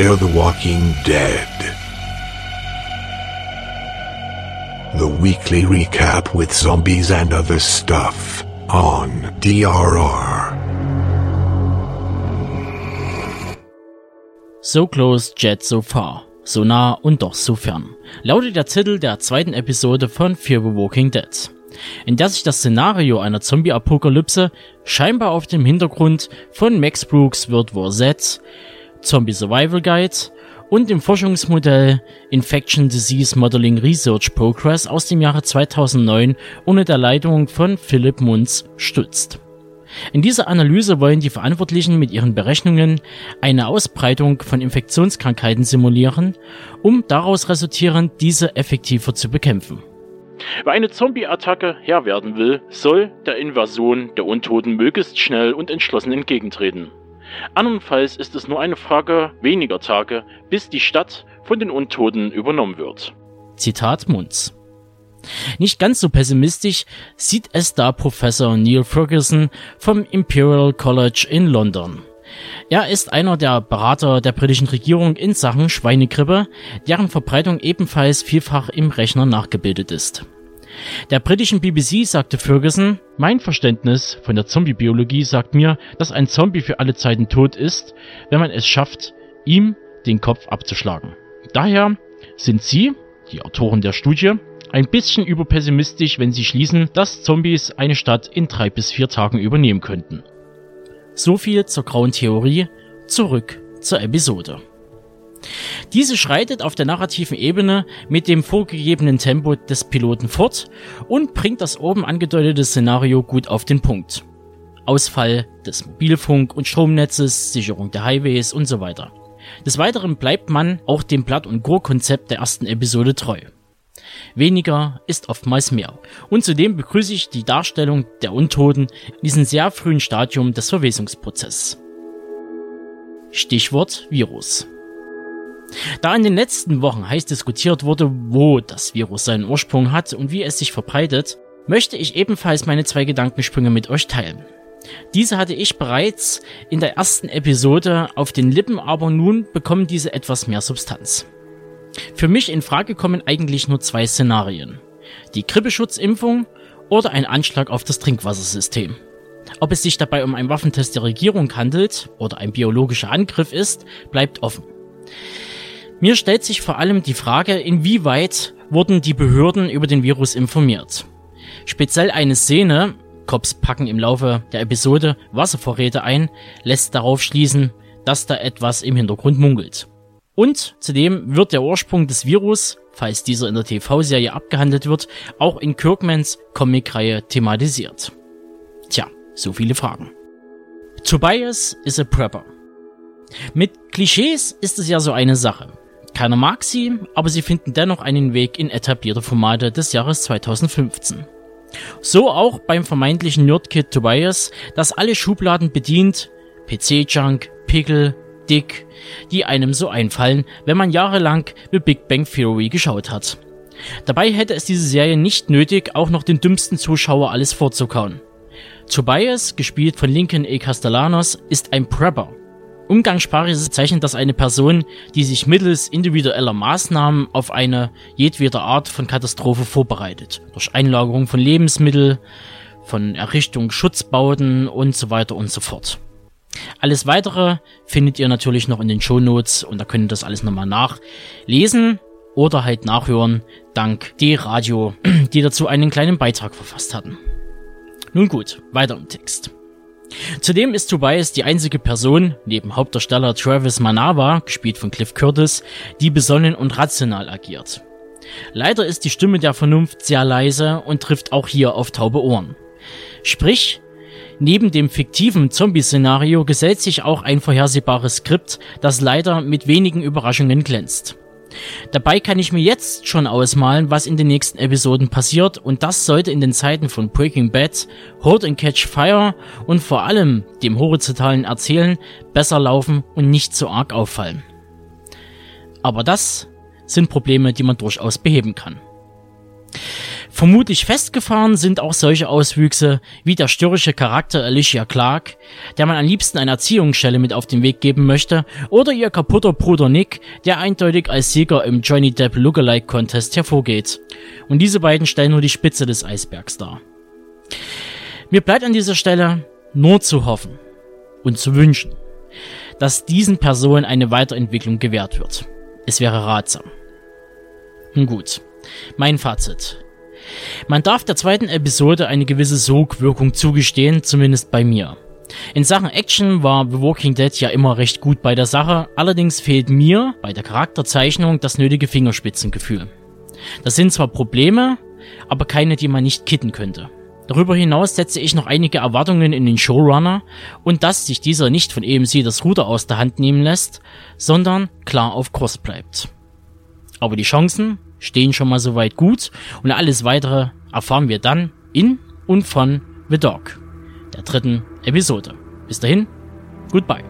Fear the Walking Dead. The weekly recap with zombies and other stuff on DRR. So close, Jet so far. So nah und doch so fern. Lautet der Titel der zweiten Episode von Fear the Walking Dead. In der sich das Szenario einer Zombie-Apokalypse scheinbar auf dem Hintergrund von Max Brooks World War Z, Zombie Survival Guide und dem Forschungsmodell Infection Disease Modeling Research Progress aus dem Jahre 2009 unter der Leitung von Philipp Munz stützt. In dieser Analyse wollen die Verantwortlichen mit ihren Berechnungen eine Ausbreitung von Infektionskrankheiten simulieren, um daraus resultierend diese effektiver zu bekämpfen. Wer eine Zombie-Attacke Herr werden will, soll der Invasion der Untoten möglichst schnell und entschlossen entgegentreten. Andernfalls ist es nur eine Frage weniger Tage, bis die Stadt von den Untoten übernommen wird. Zitat Munz. Nicht ganz so pessimistisch sieht es da Professor Neil Ferguson vom Imperial College in London. Er ist einer der Berater der britischen Regierung in Sachen Schweinegrippe, deren Verbreitung ebenfalls vielfach im Rechner nachgebildet ist. Der britischen BBC sagte Ferguson, mein Verständnis von der Zombie-Biologie sagt mir, dass ein Zombie für alle Zeiten tot ist, wenn man es schafft, ihm den Kopf abzuschlagen. Daher sind Sie, die Autoren der Studie, ein bisschen überpessimistisch, wenn sie schließen, dass Zombies eine Stadt in drei bis vier Tagen übernehmen könnten. So viel zur grauen Theorie, zurück zur Episode. Diese schreitet auf der narrativen Ebene mit dem vorgegebenen Tempo des Piloten fort und bringt das oben angedeutete Szenario gut auf den Punkt. Ausfall des Mobilfunk- und Stromnetzes, Sicherung der Highways und so weiter. Des Weiteren bleibt man auch dem Blatt- und Gurr-Konzept der ersten Episode treu. Weniger ist oftmals mehr. Und zudem begrüße ich die Darstellung der Untoten in diesem sehr frühen Stadium des Verwesungsprozesses. Stichwort Virus. Da in den letzten Wochen heiß diskutiert wurde, wo das Virus seinen Ursprung hat und wie es sich verbreitet, möchte ich ebenfalls meine zwei Gedankensprünge mit euch teilen. Diese hatte ich bereits in der ersten Episode auf den Lippen, aber nun bekommen diese etwas mehr Substanz. Für mich in Frage kommen eigentlich nur zwei Szenarien. Die Grippeschutzimpfung oder ein Anschlag auf das Trinkwassersystem. Ob es sich dabei um einen Waffentest der Regierung handelt oder ein biologischer Angriff ist, bleibt offen. Mir stellt sich vor allem die Frage, inwieweit wurden die Behörden über den Virus informiert. Speziell eine Szene, Cops packen im Laufe der Episode Wasservorräte ein, lässt darauf schließen, dass da etwas im Hintergrund munkelt. Und zudem wird der Ursprung des Virus, falls dieser in der TV-Serie abgehandelt wird, auch in Kirkmans Comic-Reihe thematisiert. Tja, so viele Fragen. Tobias is a Prepper. Mit Klischees ist es ja so eine Sache. Keiner mag sie, aber sie finden dennoch einen Weg in etablierte Formate des Jahres 2015. So auch beim vermeintlichen Nerdkid Tobias, das alle Schubladen bedient, PC-Junk, Pickel, Dick, die einem so einfallen, wenn man jahrelang The Big Bang Theory geschaut hat. Dabei hätte es diese Serie nicht nötig, auch noch den dümmsten Zuschauer alles vorzukauen. Tobias, gespielt von Lincoln E. Castellanos, ist ein Prepper. Umgangssprachlich zeichnet das eine Person, die sich mittels individueller Maßnahmen auf eine jedwede Art von Katastrophe vorbereitet. Durch Einlagerung von Lebensmitteln, von Errichtung Schutzbauten und so weiter und so fort. Alles weitere findet ihr natürlich noch in den Show Notes und da könnt ihr das alles nochmal nachlesen oder halt nachhören, dank D-Radio, die dazu einen kleinen Beitrag verfasst hatten. Nun gut, weiter im Text. Zudem ist Tobias die einzige Person, neben Hauptdarsteller Travis Manawa, gespielt von Cliff Curtis, die besonnen und rational agiert. Leider ist die Stimme der Vernunft sehr leise und trifft auch hier auf taube Ohren. Sprich, Neben dem fiktiven Zombie-Szenario gesellt sich auch ein vorhersehbares Skript, das leider mit wenigen Überraschungen glänzt. Dabei kann ich mir jetzt schon ausmalen, was in den nächsten Episoden passiert und das sollte in den Zeiten von Breaking Bad, Hold and Catch Fire und vor allem dem horizontalen Erzählen besser laufen und nicht so arg auffallen. Aber das sind Probleme, die man durchaus beheben kann. Vermutlich festgefahren sind auch solche Auswüchse wie der störrische Charakter Alicia Clark, der man am liebsten eine Erziehungsstelle mit auf den Weg geben möchte, oder ihr kaputter Bruder Nick, der eindeutig als Sieger im Johnny Depp Lookalike Contest hervorgeht. Und diese beiden stellen nur die Spitze des Eisbergs dar. Mir bleibt an dieser Stelle nur zu hoffen und zu wünschen, dass diesen Personen eine Weiterentwicklung gewährt wird. Es wäre ratsam. Nun gut, mein Fazit. Man darf der zweiten Episode eine gewisse Sogwirkung zugestehen, zumindest bei mir. In Sachen Action war The Walking Dead ja immer recht gut bei der Sache, allerdings fehlt mir bei der Charakterzeichnung das nötige Fingerspitzengefühl. Das sind zwar Probleme, aber keine, die man nicht kitten könnte. Darüber hinaus setze ich noch einige Erwartungen in den Showrunner und dass sich dieser nicht von AMC das Ruder aus der Hand nehmen lässt, sondern klar auf Kurs bleibt. Aber die Chancen stehen schon mal soweit gut und alles weitere erfahren wir dann in und von The Dog, der dritten Episode. Bis dahin, goodbye.